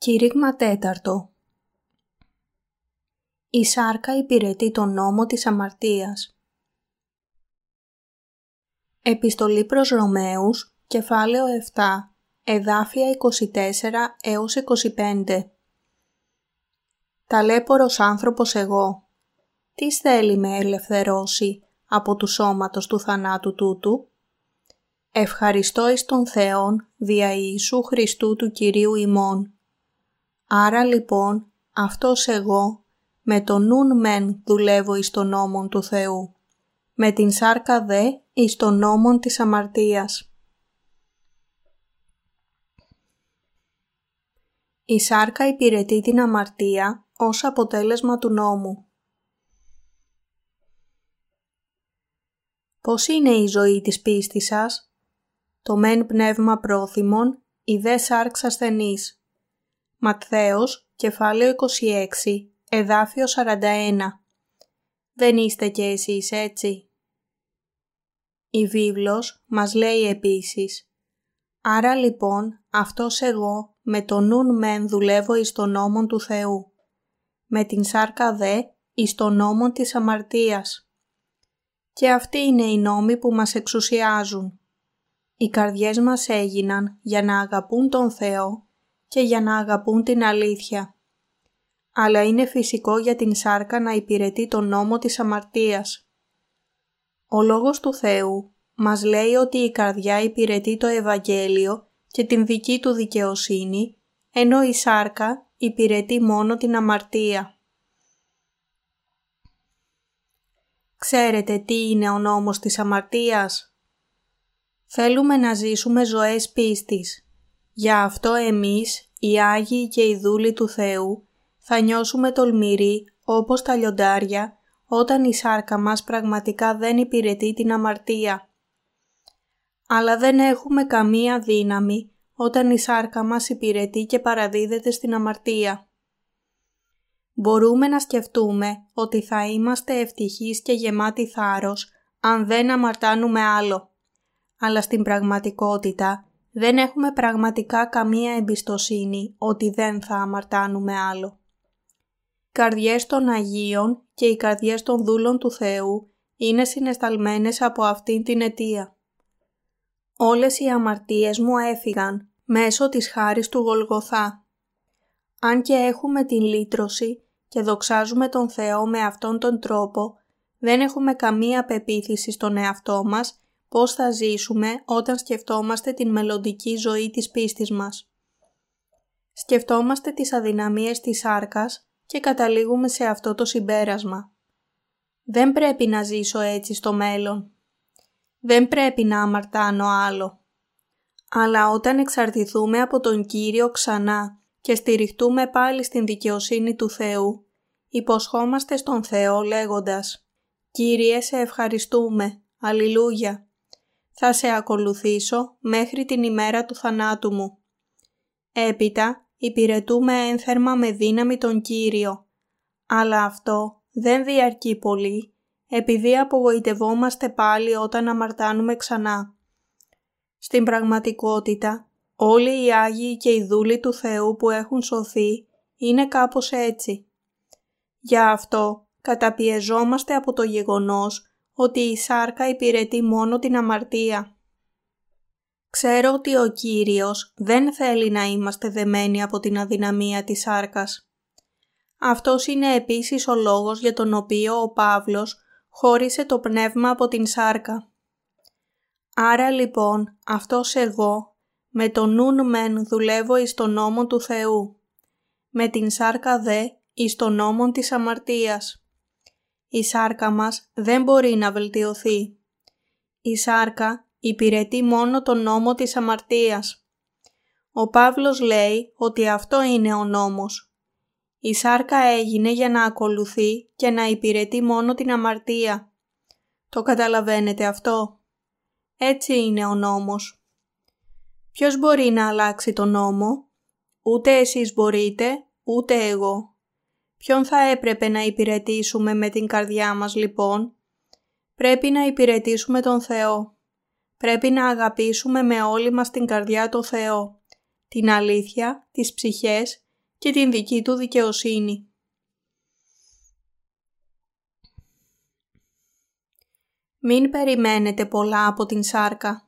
Κήρυγμα τέταρτο Η σάρκα υπηρετεί τον νόμο της αμαρτίας. Επιστολή προς Ρωμαίους, κεφάλαιο 7, εδάφια 24 έως 25 Ταλέπορος άνθρωπος εγώ, τι θέλει με ελευθερώσει από του σώματος του θανάτου τούτου; Ευχαριστώ εις τον Θεόν δια Ιησού Χριστού του Κυρίου ημών Άρα λοιπόν αυτός εγώ με το νουν μεν δουλεύω εις τον νόμον του Θεού, με την σάρκα δε εις τον νόμον της αμαρτίας. Η σάρκα υπηρετεί την αμαρτία ως αποτέλεσμα του νόμου. Πώς είναι η ζωή της πίστης σας; Το μεν πνεύμα πρόθυμον, η δε σάρξ ασθενής. Ματθαίος, κεφάλαιο 26, εδάφιο 41. Δεν είστε κι εσείς έτσι. Η βίβλος μας λέει επίσης «Άρα λοιπόν αυτός εγώ με το νουν μεν δουλεύω εις τον νόμον του Θεού, με την σάρκα δε εις τον νόμον της αμαρτίας». Και αυτοί είναι οι νόμοι που μας εξουσιάζουν. Οι καρδιές μας έγιναν για να αγαπούν τον Θεό και για να αγαπούν την αλήθεια. Αλλά είναι φυσικό για την σάρκα να υπηρετεί τον νόμο της αμαρτίας. Ο Λόγος του Θεού μας λέει ότι η καρδιά υπηρετεί το Ευαγγέλιο και την δική του δικαιοσύνη, ενώ η σάρκα υπηρετεί μόνο την αμαρτία. Ξέρετε τι είναι ο νόμος της αμαρτίας; Θέλουμε να ζήσουμε ζωές πίστης Γι' αυτό εμείς, οι Άγιοι και οι δούλοι του Θεού, θα νιώσουμε τολμηροί όπως τα λιοντάρια όταν η σάρκα μας πραγματικά δεν υπηρετεί την αμαρτία. Αλλά δεν έχουμε καμία δύναμη όταν η σάρκα μας υπηρετεί και παραδίδεται στην αμαρτία. Μπορούμε να σκεφτούμε ότι θα είμαστε ευτυχείς και γεμάτοι θάρρος αν δεν αμαρτάνουμε άλλο. Αλλά στην πραγματικότητα δεν έχουμε πραγματικά καμία εμπιστοσύνη ότι δεν θα αμαρτάνουμε άλλο. Οι καρδιές των Αγίων και οι καρδιές των δούλων του Θεού είναι συνεσταλμένες από αυτήν την αιτία. Όλες οι αμαρτίες μου έφυγαν μέσω της χάρης του Γολγοθά. Αν και έχουμε την λύτρωση και δοξάζουμε τον Θεό με αυτόν τον τρόπο, δεν έχουμε καμία πεποίθηση στον εαυτό μας πώς θα ζήσουμε όταν σκεφτόμαστε την μελλοντική ζωή της πίστης μας. Σκεφτόμαστε τις αδυναμίες της σάρκας και καταλήγουμε σε αυτό το συμπέρασμα. Δεν πρέπει να ζήσω έτσι στο μέλλον. Δεν πρέπει να αμαρτάνω άλλο. Αλλά όταν εξαρτηθούμε από τον Κύριο ξανά και στηριχτούμε πάλι στην δικαιοσύνη του Θεού, υποσχόμαστε στον Θεό λέγοντας «Κύριε, σε ευχαριστούμε. Αλληλούια θα σε ακολουθήσω μέχρι την ημέρα του θανάτου μου. Έπειτα υπηρετούμε ένθερμα με δύναμη τον Κύριο, αλλά αυτό δεν διαρκεί πολύ επειδή απογοητευόμαστε πάλι όταν αμαρτάνουμε ξανά. Στην πραγματικότητα, όλοι οι Άγιοι και οι δούλοι του Θεού που έχουν σωθεί είναι κάπως έτσι. Γι' αυτό καταπιεζόμαστε από το γεγονός ότι η σάρκα υπηρετεί μόνο την αμαρτία. Ξέρω ότι ο Κύριος δεν θέλει να είμαστε δεμένοι από την αδυναμία της σάρκας. Αυτός είναι επίσης ο λόγος για τον οποίο ο Παύλος χώρισε το πνεύμα από την σάρκα. Άρα λοιπόν αυτός εγώ με τον νουν μεν δουλεύω εις τον νόμο του Θεού, με την σάρκα δε εις τον νόμο της αμαρτίας. Η σάρκα μας δεν μπορεί να βελτιωθεί. Η σάρκα υπηρετεί μόνο τον νόμο της αμαρτίας. Ο Παύλος λέει ότι αυτό είναι ο νόμος. Η σάρκα έγινε για να ακολουθεί και να υπηρετεί μόνο την αμαρτία. Το καταλαβαίνετε αυτό; Έτσι είναι ο νόμος. Ποιος μπορεί να αλλάξει τον νόμο; Ούτε εσείς μπορείτε, ούτε εγώ. Ποιον θα έπρεπε να υπηρετήσουμε με την καρδιά μας λοιπόν; Πρέπει να υπηρετήσουμε τον Θεό. Πρέπει να αγαπήσουμε με όλη μας την καρδιά το Θεό, την αλήθεια, τις ψυχές και την δική του δικαιοσύνη. Μην περιμένετε πολλά από την σάρκα.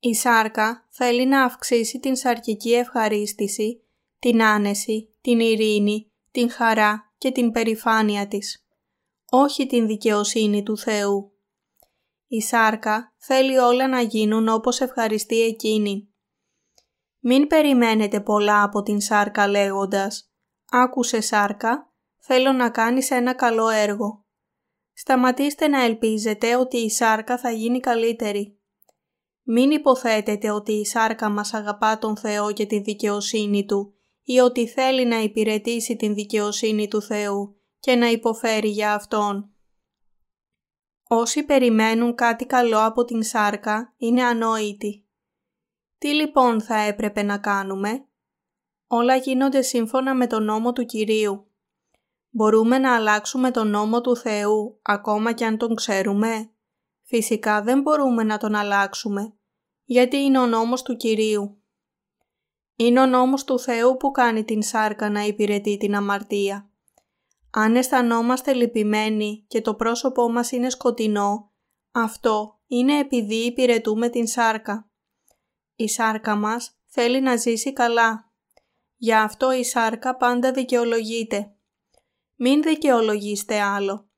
Η σάρκα θέλει να αυξήσει την σαρκική ευχαρίστηση, την άνεση, την ειρήνη, την χαρά και την περηφάνεια της, όχι την δικαιοσύνη του Θεού. Η σάρκα θέλει όλα να γίνουν όπως ευχαριστεί εκείνη. Μην περιμένετε πολλά από την σάρκα λέγοντας «Άκουσε σάρκα, θέλω να κάνεις ένα καλό έργο». Σταματήστε να ελπίζετε ότι η σάρκα θα γίνει καλύτερη. Μην υποθέτετε ότι η σάρκα μας αγαπά τον Θεό και τη δικαιοσύνη Του ή ότι θέλει να υπηρετήσει την δικαιοσύνη του Θεού και να υποφέρει για Αυτόν. Όσοι περιμένουν κάτι καλό από την σάρκα είναι ανόητοι. Τι λοιπόν θα έπρεπε να κάνουμε; Όλα γίνονται σύμφωνα με τον νόμο του Κυρίου. Μπορούμε να αλλάξουμε τον νόμο του Θεού ακόμα και αν τον ξέρουμε; Φυσικά δεν μπορούμε να τον αλλάξουμε, γιατί είναι ο νόμος του Κυρίου. Είναι ο νόμος του Θεού που κάνει την σάρκα να υπηρετεί την αμαρτία. Αν αισθανόμαστε λυπημένοι και το πρόσωπό μας είναι σκοτεινό, αυτό είναι επειδή υπηρετούμε την σάρκα. Η σάρκα μας θέλει να ζήσει καλά. Γι' αυτό η σάρκα πάντα δικαιολογείται. Μην δικαιολογήστε άλλο.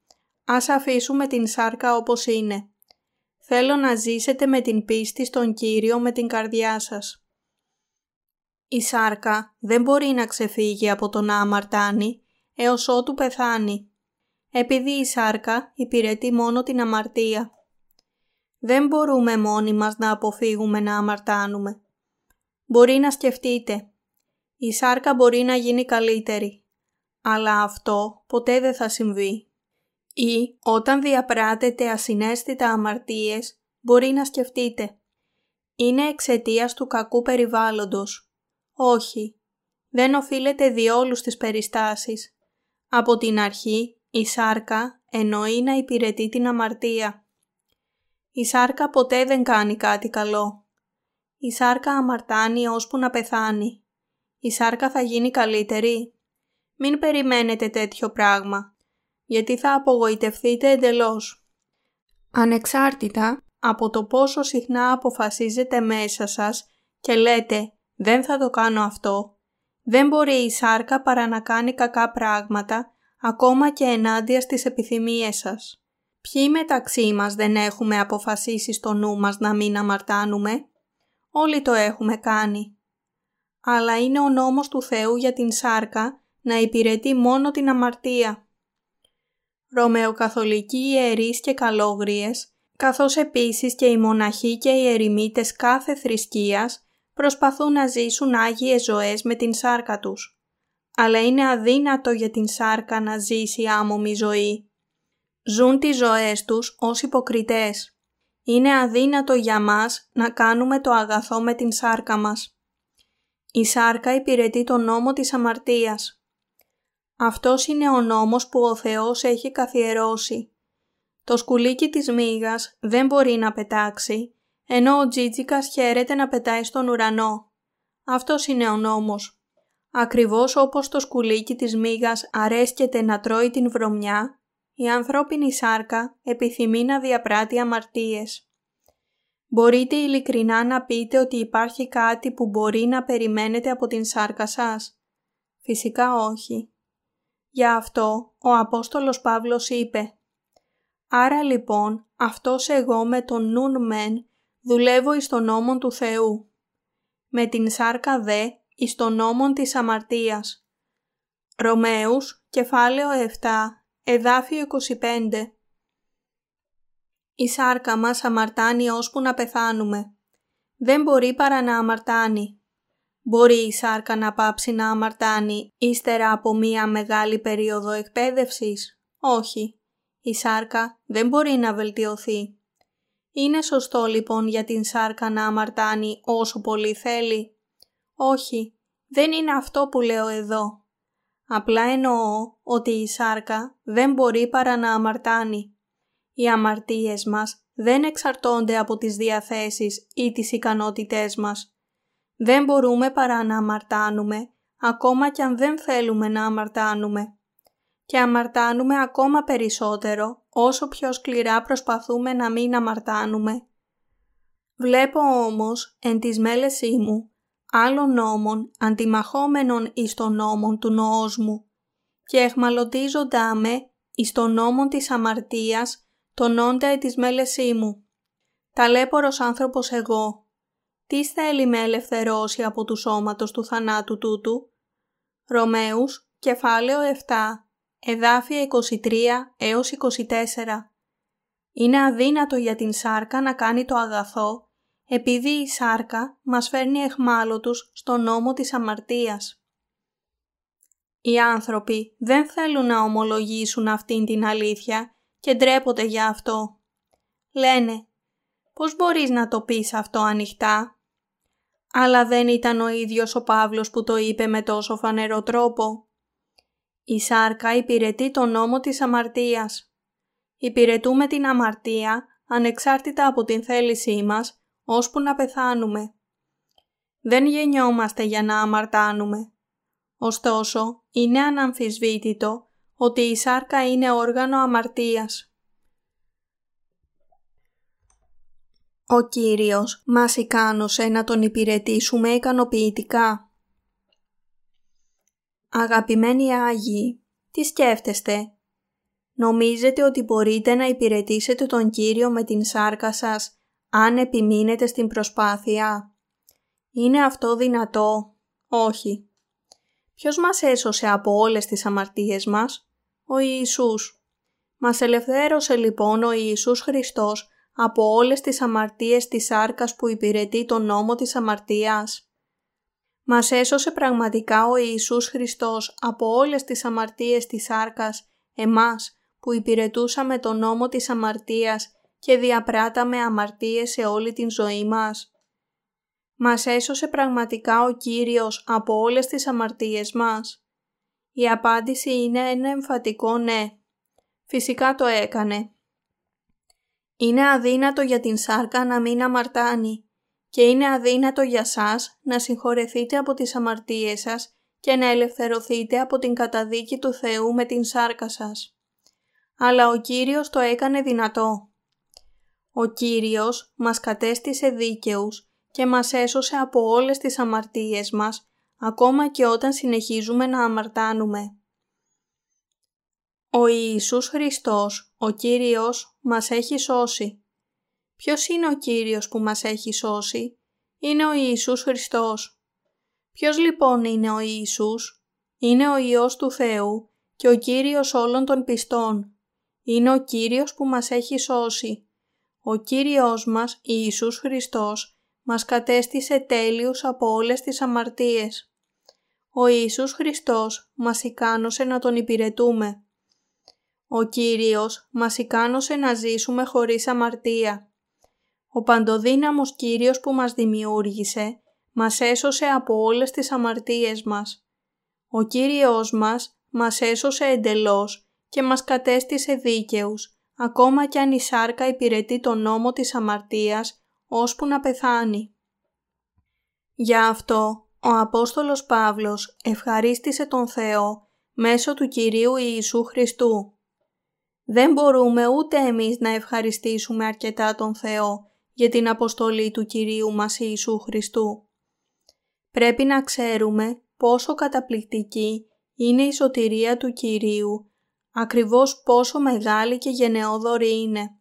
Ας αφήσουμε την σάρκα όπως είναι. Θέλω να ζήσετε με την πίστη στον Κύριο με την καρδιά σας. Η σάρκα δεν μπορεί να ξεφύγει από το να αμαρτάνει έως ότου πεθάνει, επειδή η σάρκα υπηρετεί μόνο την αμαρτία. Δεν μπορούμε μόνοι μας να αποφύγουμε να αμαρτάνουμε. Μπορεί να σκεφτείτε, η σάρκα μπορεί να γίνει καλύτερη, αλλά αυτό ποτέ δεν θα συμβεί. Ή όταν διαπράτετε ασυναίσθητα αμαρτίες, μπορεί να σκεφτείτε, είναι εξαιτίας του κακού περιβάλλοντος. Όχι, δεν οφείλεται διόλου στις περιστάσεις. Από την αρχή η σάρκα εννοεί να υπηρετεί την αμαρτία. Η σάρκα ποτέ δεν κάνει κάτι καλό. Η σάρκα αμαρτάνει ώσπου να πεθάνει. Η σάρκα θα γίνει καλύτερη. Μην περιμένετε τέτοιο πράγμα, γιατί θα απογοητευτείτε εντελώς. Ανεξάρτητα από το πόσο συχνά αποφασίζετε μέσα σας και λέτε «δεν θα το κάνω αυτό», δεν μπορεί η σάρκα παρά να κάνει κακά πράγματα, ακόμα και ενάντια στις επιθυμίες σας. Ποιοι μεταξύ μας δεν έχουμε αποφασίσει στο νου μας να μην αμαρτάνουμε; Όλοι το έχουμε κάνει. Αλλά είναι ο νόμος του Θεού για την σάρκα να υπηρετεί μόνο την αμαρτία. Ρωμαιοκαθολικοί ιερείς και καλόγριες, καθώς επίσης και οι μοναχοί και οι ερημίτες κάθε θρησκείας προσπαθούν να ζήσουν άγιες ζωές με την σάρκα τους. Αλλά είναι αδύνατο για την σάρκα να ζήσει άμομη ζωή. Ζουν τις ζωές τους ως υποκριτές. Είναι αδύνατο για μας να κάνουμε το αγαθό με την σάρκα μας. Η σάρκα υπηρετεί τον νόμο της αμαρτίας. Αυτός είναι ο νόμος που ο Θεός έχει καθιερώσει. Το σκουλίκι της μύγας δεν μπορεί να πετάξει ενώ ο Τζίτζικας χαίρεται να πετάει στον ουρανό. Αυτός είναι ο νόμος. Ακριβώς όπως το σκουλίκι της μύγας αρέσκεται να τρώει την βρωμιά, η ανθρώπινη σάρκα επιθυμεί να διαπράττει αμαρτίες. Μπορείτε ειλικρινά να πείτε ότι υπάρχει κάτι που μπορεί να περιμένετε από την σάρκα σας; Φυσικά όχι. Γι' αυτό ο Απόστολος Παύλος είπε «Άρα λοιπόν αυτός εγώ με τον νουν μεν δουλεύω εις τον νόμον του Θεού. Με την σάρκα δε εις τον νόμον της αμαρτίας. Ρωμαίους, κεφάλαιο 7, εδάφιο 25. Η σάρκα μας αμαρτάνει ώσπου να πεθάνουμε. Δεν μπορεί παρά να αμαρτάνει. Μπορεί η σάρκα να πάψει να αμαρτάνει ύστερα από μία μεγάλη περίοδο εκπαίδευσης; Όχι. Η σάρκα δεν μπορεί να βελτιωθεί. Είναι σωστό λοιπόν για την σάρκα να αμαρτάνει όσο πολύ θέλει; Όχι, δεν είναι αυτό που λέω εδώ. Απλά εννοώ ότι η σάρκα δεν μπορεί παρά να αμαρτάνει. Οι αμαρτίες μας δεν εξαρτώνται από τις διαθέσεις ή τις ικανότητές μας. Δεν μπορούμε παρά να αμαρτάνουμε, ακόμα κι αν δεν θέλουμε να αμαρτάνουμε. Και αμαρτάνουμε ακόμα περισσότερο όσο πιο σκληρά προσπαθούμε να μην αμαρτάνουμε. Βλέπω όμως εν της μέλεσή μου άλλων νόμων αντιμαχόμενων εις των νόμων του νοός μου και εχμαλωτίζοντά με εις των νόμων της αμαρτίας όντα εις της μέλεσή μου. Ταλέπορος άνθρωπος εγώ. Τι θέλει με ελευθερώσει από του σώματος του θανάτου τούτου; Ρωμαίους, κεφάλαιο 7, εδάφια 23 έως 24. Είναι αδύνατο για την σάρκα να κάνει το αγαθό επειδή η σάρκα μας φέρνει εχμάλωτους στο νόμο της αμαρτίας. Οι άνθρωποι δεν θέλουν να ομολογήσουν αυτήν την αλήθεια και ντρέπονται για αυτό. Λένε, πώς μπορείς να το πεις αυτό ανοιχτά; Αλλά δεν ήταν ο ίδιος ο Παύλος που το είπε με τόσο φανερό τρόπο. Η σάρκα υπηρετεί τον νόμο της αμαρτίας. Υπηρετούμε την αμαρτία ανεξάρτητα από την θέλησή μας ώσπου να πεθάνουμε. Δεν γεννιόμαστε για να αμαρτάνουμε. Ωστόσο, είναι αναμφισβήτητο ότι η σάρκα είναι όργανο αμαρτίας. Ο Κύριος μας ικάνωσε να τον υπηρετήσουμε ικανοποιητικά. Αγαπημένοι Άγιοι, τι σκέφτεστε; Νομίζετε ότι μπορείτε να υπηρετήσετε τον Κύριο με την σάρκα σας αν επιμείνετε στην προσπάθεια; Είναι αυτό δυνατό; Όχι. Ποιος μας έσωσε από όλες τις αμαρτίες μας; Ο Ιησούς. Μας ελευθέρωσε λοιπόν ο Ιησούς Χριστός από όλες τις αμαρτίες της σάρκας που υπηρετεί τον νόμο της αμαρτίας. Μας έσωσε πραγματικά ο Ιησούς Χριστός από όλες τις αμαρτίες της σάρκας, εμάς που υπηρετούσαμε τον νόμο της αμαρτίας και διαπράταμε αμαρτίες σε όλη την ζωή μας. Μας έσωσε πραγματικά ο Κύριος από όλες τις αμαρτίες μας. Η απάντηση είναι ένα εμφατικό ναι. Φυσικά το έκανε. Είναι αδύνατο για την σάρκα να μην αμαρτάνει και είναι αδύνατο για σας να συγχωρεθείτε από τις αμαρτίες σας και να ελευθερωθείτε από την καταδίκη του Θεού με την σάρκα σας. Αλλά ο Κύριος το έκανε δυνατό. Ο Κύριος μας κατέστησε δίκαιους και μας έσωσε από όλες τις αμαρτίες μας, ακόμα και όταν συνεχίζουμε να αμαρτάνουμε. Ο Ιησούς Χριστός, ο Κύριος, μας έχει σώσει. Ποιος είναι ο Κύριος που μας έχει σώσει; Είναι ο Ιησούς Χριστός. Ποιος λοιπόν είναι ο Ιησούς; Είναι ο Υιός του Θεού και ο Κύριος όλων των πιστών. Είναι ο Κύριος που μας έχει σώσει. Ο Κύριος μας, Ιησούς Χριστός, μας κατέστησε τέλειους από όλες τις αμαρτίες. Ο Ιησούς Χριστός μας ικάνωσε να Τον υπηρετούμε. Ο Κύριος μας ικάνωσε να ζήσουμε χωρίς αμαρτία. Ο παντοδύναμος Κύριος που μας δημιούργησε, μας έσωσε από όλες τις αμαρτίες μας. Ο Κύριος μας μας έσωσε εντελώς και μας κατέστησε δίκαιους ακόμα κι αν η σάρκα υπηρετεί τον νόμο της αμαρτίας, ώσπου να πεθάνει. Γι' αυτό, ο Απόστολος Παύλος ευχαρίστησε τον Θεό μέσω του Κυρίου Ιησού Χριστού. Δεν μπορούμε ούτε εμείς να ευχαριστήσουμε αρκετά τον Θεό για την αποστολή του Κυρίου μας Ιησού Χριστού. Πρέπει να ξέρουμε πόσο καταπληκτική είναι η σωτηρία του Κυρίου ακριβώς πόσο μεγάλη και γενναιόδορη είναι.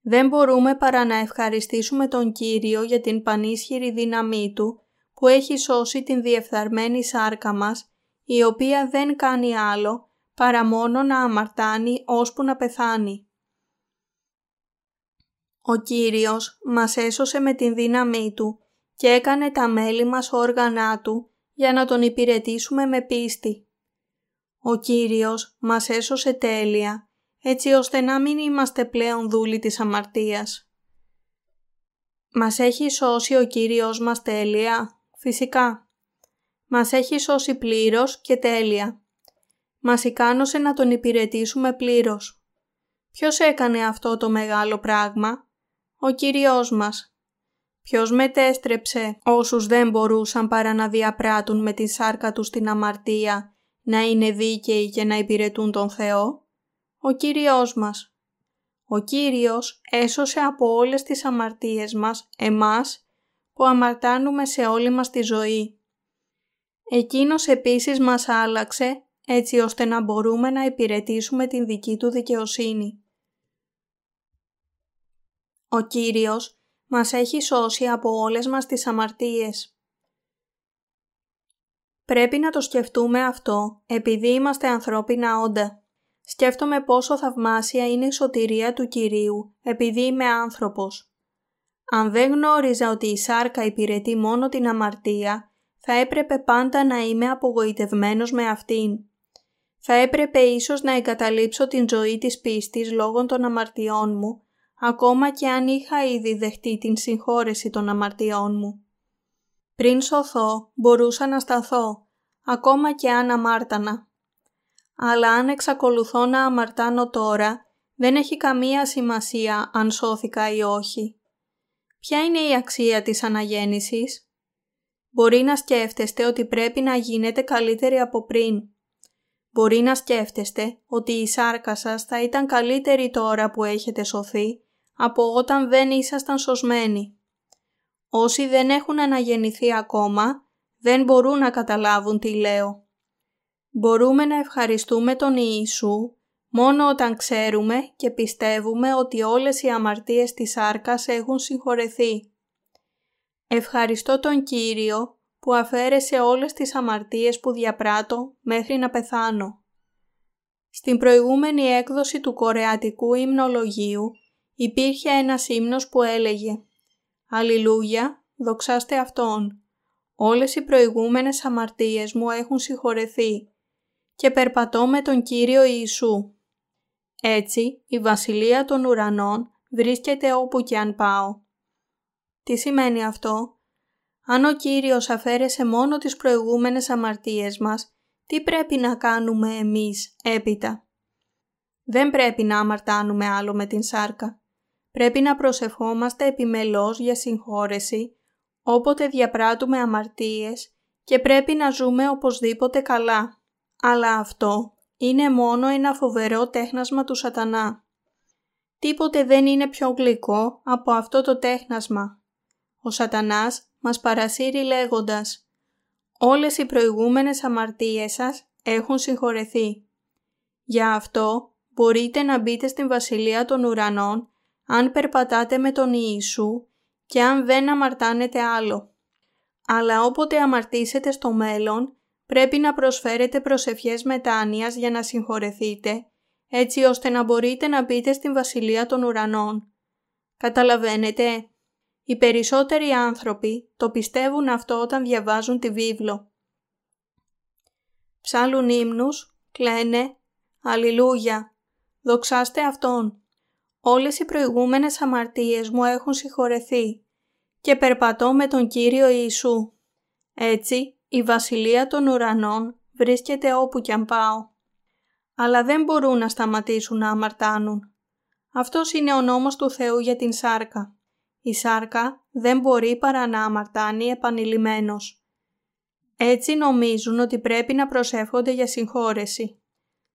Δεν μπορούμε παρά να ευχαριστήσουμε τον Κύριο για την πανίσχυρη δύναμή Του που έχει σώσει την διεφθαρμένη σάρκα μας, η οποία δεν κάνει άλλο παρά μόνο να αμαρτάνει ώσπου να πεθάνει. Ο Κύριος μας έσωσε με την δύναμή Του και έκανε τα μέλη μας όργανά Του για να Τον υπηρετήσουμε με πίστη. Ο Κύριος μας έσωσε τέλεια, έτσι ώστε να μην είμαστε πλέον δούλοι της αμαρτίας. Μας έχει σώσει ο Κύριος μας τέλεια, φυσικά. Μας έχει σώσει πλήρως και τέλεια. Μας ικάνωσε να Τον υπηρετήσουμε πλήρως. Ποιος έκανε αυτό το μεγάλο πράγμα; Ο Κύριος μας. Ποιος μετέστρεψε όσους δεν μπορούσαν παρά να διαπράττουν με τη σάρκα τους την αμαρτία, να είναι δίκαιοι και να υπηρετούν τον Θεό; Ο Κύριος μας. Ο Κύριος έσωσε από όλες τις αμαρτίες μας εμάς που αμαρτάνουμε σε όλη μας τη ζωή. Εκείνος επίσης μας άλλαξε έτσι ώστε να μπορούμε να υπηρετήσουμε την δική Του δικαιοσύνη. Ο Κύριος μας έχει σώσει από όλες μας τις αμαρτίες. Πρέπει να το σκεφτούμε αυτό επειδή είμαστε ανθρώπινα όντα. Σκέφτομαι πόσο θαυμάσια είναι η σωτηρία του Κυρίου επειδή είμαι άνθρωπος. Αν δεν γνώριζα ότι η σάρκα υπηρετεί μόνο την αμαρτία, θα έπρεπε πάντα να είμαι απογοητευμένος με αυτήν. Θα έπρεπε ίσως να εγκαταλείψω την ζωή της πίστης λόγω των αμαρτιών μου, ακόμα και αν είχα ήδη δεχτεί την συγχώρεση των αμαρτιών μου. Πριν σωθώ, μπορούσα να σταθώ, ακόμα και αν αμάρτανα. Αλλά αν εξακολουθώ να αμαρτάνω τώρα, δεν έχει καμία σημασία αν σώθηκα ή όχι. Ποια είναι η αξία της αναγέννησης; Μπορεί να σκέφτεστε ότι πρέπει να γίνετε καλύτεροι από πριν. Μπορεί να σκέφτεστε ότι η σάρκα σας θα ήταν καλύτερη τώρα που έχετε σωθεί από όταν δεν ήσασταν σωσμένοι. Όσοι δεν έχουν αναγεννηθεί ακόμα δεν μπορούν να καταλάβουν τι λέω. Μπορούμε να ευχαριστούμε τον Ιησού μόνο όταν ξέρουμε και πιστεύουμε ότι όλες οι αμαρτίες της σάρκας έχουν συγχωρεθεί. Ευχαριστώ τον Κύριο που αφαίρεσε όλες τις αμαρτίες που διαπράττω μέχρι να πεθάνω. Στην προηγούμενη έκδοση του κορεατικού υμνολογίου υπήρχε ένας ύμνος που έλεγε «Αλληλούια, δοξάστε Αυτόν, όλες οι προηγούμενες αμαρτίες μου έχουν συγχωρεθεί και περπατώ με τον Κύριο Ιησού». Έτσι, η Βασιλεία των Ουρανών βρίσκεται όπου και αν πάω. Τι σημαίνει αυτό; Αν ο Κύριος αφαίρεσε μόνο τις προηγούμενες αμαρτίες μας, τι πρέπει να κάνουμε εμείς έπειτα; Δεν πρέπει να αμαρτάνουμε άλλο με την σάρκα. Πρέπει να προσευχόμαστε επιμελώς για συγχώρεση όποτε διαπράττουμε αμαρτίες και πρέπει να ζούμε οπωσδήποτε καλά. Αλλά αυτό είναι μόνο ένα φοβερό τέχνασμα του σατανά. Τίποτε δεν είναι πιο γλυκό από αυτό το τέχνασμα. Ο σατανάς μας παρασύρει λέγοντας «Όλες οι προηγούμενες αμαρτίες σας έχουν συγχωρεθεί. Για αυτό μπορείτε να μπείτε στην Βασιλεία των Ουρανών αν περπατάτε με τον Ιησού και αν δεν αμαρτάνετε άλλο. Αλλά όποτε αμαρτήσετε στο μέλλον, πρέπει να προσφέρετε προσευχές μετάνοιας για να συγχωρεθείτε, έτσι ώστε να μπορείτε να μπείτε στην Βασιλεία των Ουρανών. Καταλαβαίνετε, οι περισσότεροι άνθρωποι το πιστεύουν αυτό όταν διαβάζουν τη βίβλο. Ψάλουν ύμνους, κλαίνε «Αλληλούια, δοξάστε Αυτόν». Όλες οι προηγούμενες αμαρτίες μου έχουν συγχωρεθεί και περπατώ με τον Κύριο Ιησού. Έτσι, η Βασιλεία των Ουρανών βρίσκεται όπου κι αν πάω. Αλλά δεν μπορούν να σταματήσουν να αμαρτάνουν. Αυτός είναι ο νόμος του Θεού για την σάρκα. Η σάρκα δεν μπορεί παρά να αμαρτάνει επανειλημμένος. Έτσι νομίζουν ότι πρέπει να προσεύχονται για συγχώρεση.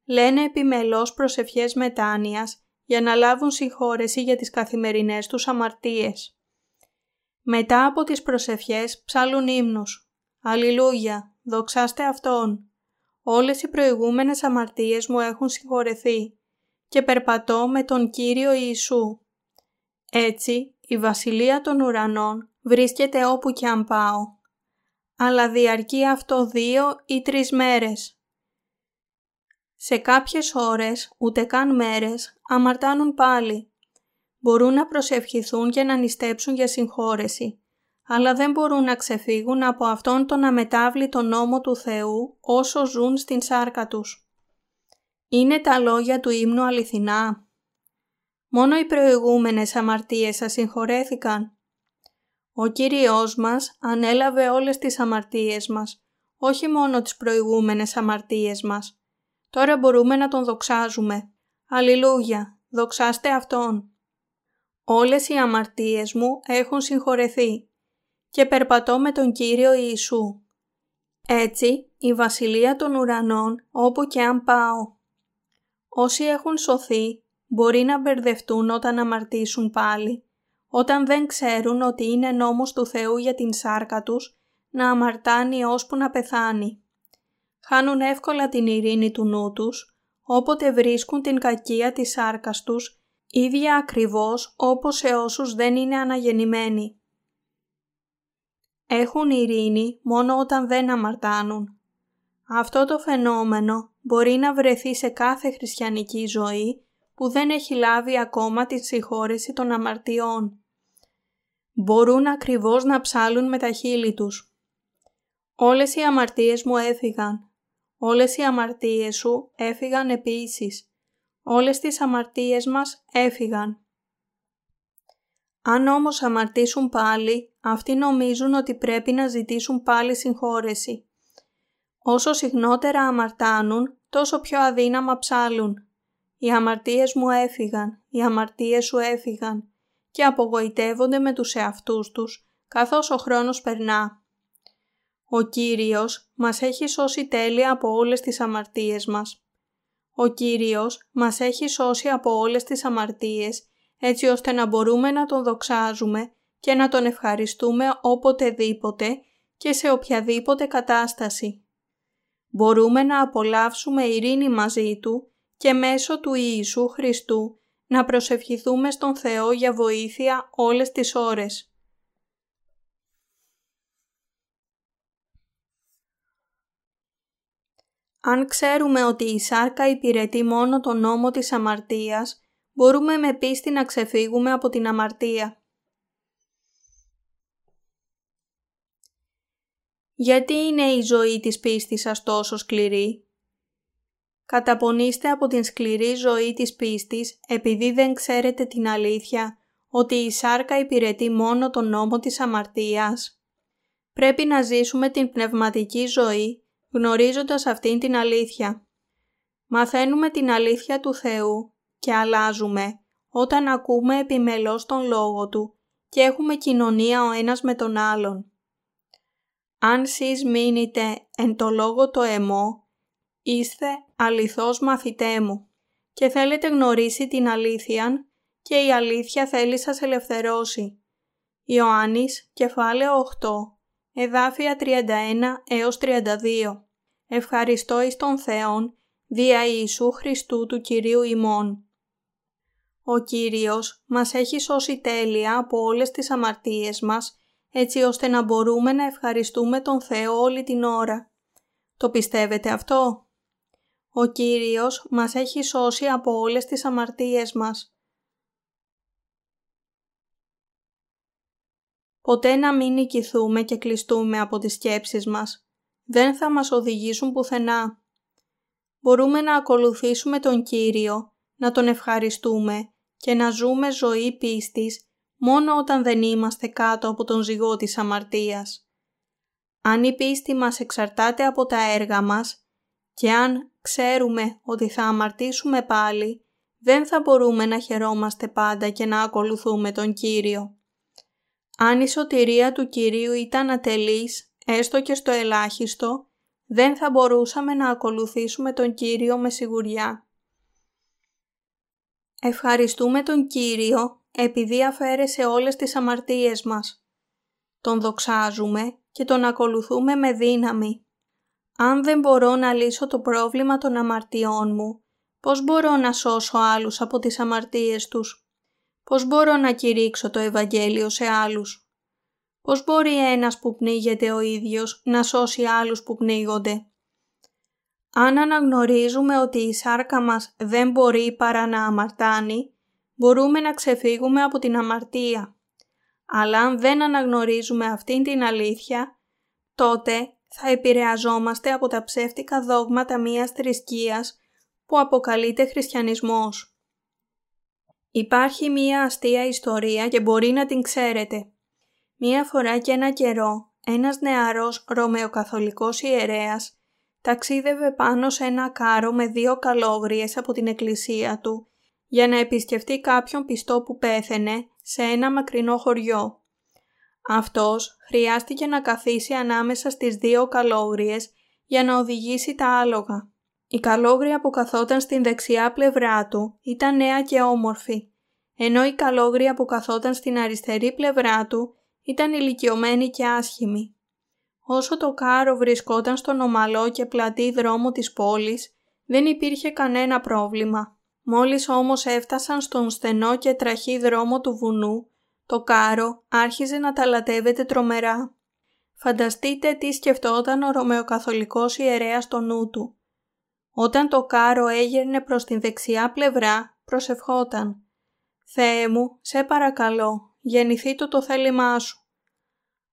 Λένε επιμελώς προσευχές μετάνοιας για να λάβουν συγχώρεση για τις καθημερινές τους αμαρτίες. Μετά από τις προσευχές ψάλουν ύμνους. Αλληλούια, δοξάστε Αυτόν. Όλες οι προηγούμενες αμαρτίες μου έχουν συγχωρεθεί και περπατώ με τον Κύριο Ιησού. Έτσι, η Βασιλεία των Ουρανών βρίσκεται όπου κι αν πάω. Αλλά διαρκεί αυτό δύο ή τρεις μέρες σε κάποιες ώρες, ούτε καν μέρες, αμαρτάνουν πάλι. Μπορούν να προσευχηθούν και να νηστέψουν για συγχώρεση, αλλά δεν μπορούν να ξεφύγουν από αυτόν τον αμετάβλητο νόμο του Θεού όσο ζουν στην σάρκα τους. Είναι τα λόγια του ύμνου αληθινά. Μόνο οι προηγούμενες αμαρτίες σας συγχωρέθηκαν. Ο Κύριος μας ανέλαβε όλες τις αμαρτίες μας, όχι μόνο τις προηγούμενες αμαρτίες μας. Τώρα μπορούμε να Τον δοξάζουμε. Αλληλούια, δοξάστε Αυτόν. Όλες οι αμαρτίες μου έχουν συγχωρεθεί και περπατώ με τον Κύριο Ιησού. Έτσι, η Βασιλεία των Ουρανών όπου και αν πάω. Όσοι έχουν σωθεί μπορεί να μπερδευτούν όταν αμαρτήσουν πάλι, όταν δεν ξέρουν ότι είναι νόμος του Θεού για την σάρκα τους να αμαρτάνει ώσπου να πεθάνει. Χάνουν εύκολα την ειρήνη του νου τους, όποτε βρίσκουν την κακία της σάρκας τους, ίδια ακριβώς όπως σε όσους δεν είναι αναγεννημένοι. Έχουν ειρήνη μόνο όταν δεν αμαρτάνουν. Αυτό το φαινόμενο μπορεί να βρεθεί σε κάθε χριστιανική ζωή που δεν έχει λάβει ακόμα τη συγχώρεση των αμαρτιών. Μπορούν ακριβώς να ψάλουν με τα χείλη τους. Όλες οι αμαρτίες μου έφυγαν. Όλες οι αμαρτίες σου έφυγαν επίσης. Όλες τις αμαρτίες μας έφυγαν. Αν όμως αμαρτήσουν πάλι, αυτοί νομίζουν ότι πρέπει να ζητήσουν πάλι συγχώρεση. Όσο συχνότερα αμαρτάνουν, τόσο πιο αδύναμα ψάλουν. Οι αμαρτίες μου έφυγαν, οι αμαρτίες σου έφυγαν και απογοητεύονται με τους εαυτούς τους, καθώς ο χρόνος περνά. Ο Κύριος μας έχει σώσει τέλεια από όλες τις αμαρτίες μας. Ο Κύριος μας έχει σώσει από όλες τις αμαρτίες, έτσι ώστε να μπορούμε να Τον δοξάζουμε και να Τον ευχαριστούμε οποτεδήποτε και σε οποιαδήποτε κατάσταση. Μπορούμε να απολαύσουμε ειρήνη μαζί Του και μέσω του Ιησού Χριστού να προσευχηθούμε στον Θεό για βοήθεια όλες τις ώρες. Αν ξέρουμε ότι η σάρκα υπηρετεί μόνο τον νόμο της αμαρτίας, μπορούμε με πίστη να ξεφύγουμε από την αμαρτία. Γιατί είναι η ζωή της πίστης σας τόσο σκληρή; Καταπονήστε από την σκληρή ζωή της πίστης επειδή δεν ξέρετε την αλήθεια ότι η σάρκα υπηρετεί μόνο τον νόμο της αμαρτίας. Πρέπει να ζήσουμε την πνευματική ζωή γνωρίζοντας αυτήν την αλήθεια. Μαθαίνουμε την αλήθεια του Θεού και αλλάζουμε όταν ακούμε επιμελώς τον Λόγο Του και έχουμε κοινωνία ο ένας με τον άλλον. Αν σεις μείνετε εν το Λόγο το εμό, είστε αληθώς μαθητέ μου και θέλετε γνωρίσει την αλήθεια και η αλήθεια θέλει σας ελευθερώσει. Ιωάννης, κεφάλαιο 8, εδάφια 31 έως 32. Ευχαριστώ εις τον Θεόν, δια Ιησού Χριστού του Κυρίου ημών. Ο Κύριος μας έχει σώσει τέλεια από όλες τις αμαρτίες μας, έτσι ώστε να μπορούμε να ευχαριστούμε τον Θεό όλη την ώρα. Το πιστεύετε αυτό; Ο Κύριος μας έχει σώσει από όλες τις αμαρτίες μας. Ποτέ να μην νικηθούμε και κλειστούμε από τις σκέψεις μας. Δεν θα μας οδηγήσουν πουθενά. Μπορούμε να ακολουθήσουμε τον Κύριο, να Τον ευχαριστούμε και να ζούμε ζωή πίστης μόνο όταν δεν είμαστε κάτω από τον ζυγό της αμαρτίας. Αν η πίστη μας εξαρτάται από τα έργα μας και αν ξέρουμε ότι θα αμαρτήσουμε πάλι, δεν θα μπορούμε να χαιρόμαστε πάντα και να ακολουθούμε τον Κύριο. Αν η σωτηρία του Κυρίου ήταν ατελής, έστω και στο ελάχιστο, δεν θα μπορούσαμε να ακολουθήσουμε τον Κύριο με σιγουριά. Ευχαριστούμε τον Κύριο επειδή αφαίρεσε όλες τις αμαρτίες μας. Τον δοξάζουμε και τον ακολουθούμε με δύναμη. Αν δεν μπορώ να λύσω το πρόβλημα των αμαρτιών μου, πώς μπορώ να σώσω άλλους από τις αμαρτίες τους; Πώς μπορώ να κηρύξω το Ευαγγέλιο σε άλλους; Πώς μπορεί ένας που πνίγεται ο ίδιος να σώσει άλλους που πνίγονται; Αν αναγνωρίζουμε ότι η σάρκα μας δεν μπορεί παρά να αμαρτάνει, μπορούμε να ξεφύγουμε από την αμαρτία. Αλλά αν δεν αναγνωρίζουμε αυτήν την αλήθεια, τότε θα επηρεαζόμαστε από τα ψεύτικα δόγματα μιας θρησκείας που αποκαλείται χριστιανισμός. Υπάρχει μία αστεία ιστορία και μπορεί να την ξέρετε. Μία φορά και ένα καιρό, ένας νεαρός ρωμαιοκαθολικός ιερέας ταξίδευε πάνω σε ένα κάρο με δύο καλόγριες από την εκκλησία του για να επισκεφτεί κάποιον πιστό που πέθαινε σε ένα μακρινό χωριό. Αυτός χρειάστηκε να καθίσει ανάμεσα στις δύο καλόγριες για να οδηγήσει τα άλογα. Η καλόγρια που καθόταν στην δεξιά πλευρά του ήταν νέα και όμορφη, ενώ η καλόγρια που καθόταν στην αριστερή πλευρά του ήταν ηλικιωμένη και άσχημη. Όσο το κάρο βρισκόταν στον ομαλό και πλατή δρόμο της πόλης, δεν υπήρχε κανένα πρόβλημα. Μόλις όμως έφτασαν στον στενό και τραχή δρόμο του βουνού, το κάρο άρχιζε να ταλατεύεται τρομερά. Φανταστείτε τι σκεφτόταν ο Ρωμαιοκαθολικός ιερέας στο νου του. Όταν το κάρο έγερνε προς την δεξιά πλευρά, προσευχόταν. «Θεέ μου, σε παρακαλώ, γεννηθεί το το θέλημά σου».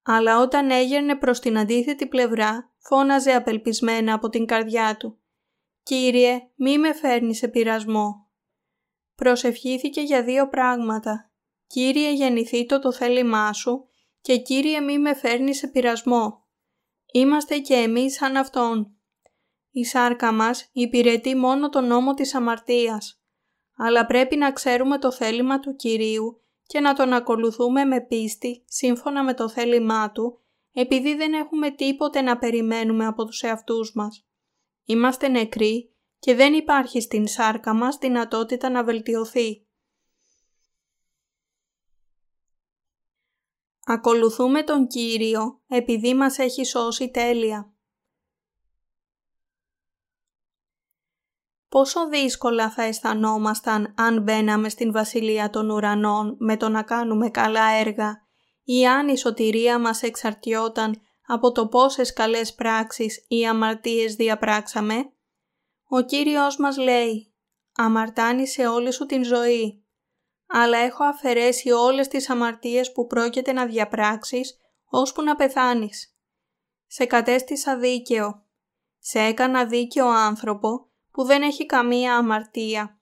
Αλλά όταν έγερνε προς την αντίθετη πλευρά, φώναζε απελπισμένα από την καρδιά του. «Κύριε, μη με φέρνεις σε πειρασμό». Προσευχήθηκε για δύο πράγματα. «Κύριε, γεννηθεί το το θέλημά σου» και «Κύριε, μη με φέρνει σε πειρασμό». Είμαστε και εμείς σαν Αυτόν. Η σάρκα μας υπηρετεί μόνο τον νόμο της αμαρτίας, αλλά πρέπει να ξέρουμε το θέλημα του Κυρίου και να τον ακολουθούμε με πίστη σύμφωνα με το θέλημά Του, επειδή δεν έχουμε τίποτε να περιμένουμε από τους εαυτούς μας. Είμαστε νεκροί και δεν υπάρχει στην σάρκα μας δυνατότητα να βελτιωθεί. Ακολουθούμε τον Κύριο επειδή μας έχει σώσει τέλεια. πόσο δύσκολα θα αισθανόμασταν αν μπαίναμε στην Βασιλεία των Ουρανών με το να κάνουμε καλά έργα ή αν η σωτηρία μας εξαρτιόταν από το πόσες καλές πράξεις ή αμαρτίες διαπράξαμε; Ο Κύριος μας λέει «Αμαρτάνει σε όλη σου την ζωή, αλλά έχω αφαιρέσει όλες τις αμαρτίες που πρόκειται να διαπράξεις ώσπου να πεθάνεις. Σε κατέστησα δίκαιο. Σε έκανα δίκαιο άνθρωπο που δεν έχει καμία αμαρτία.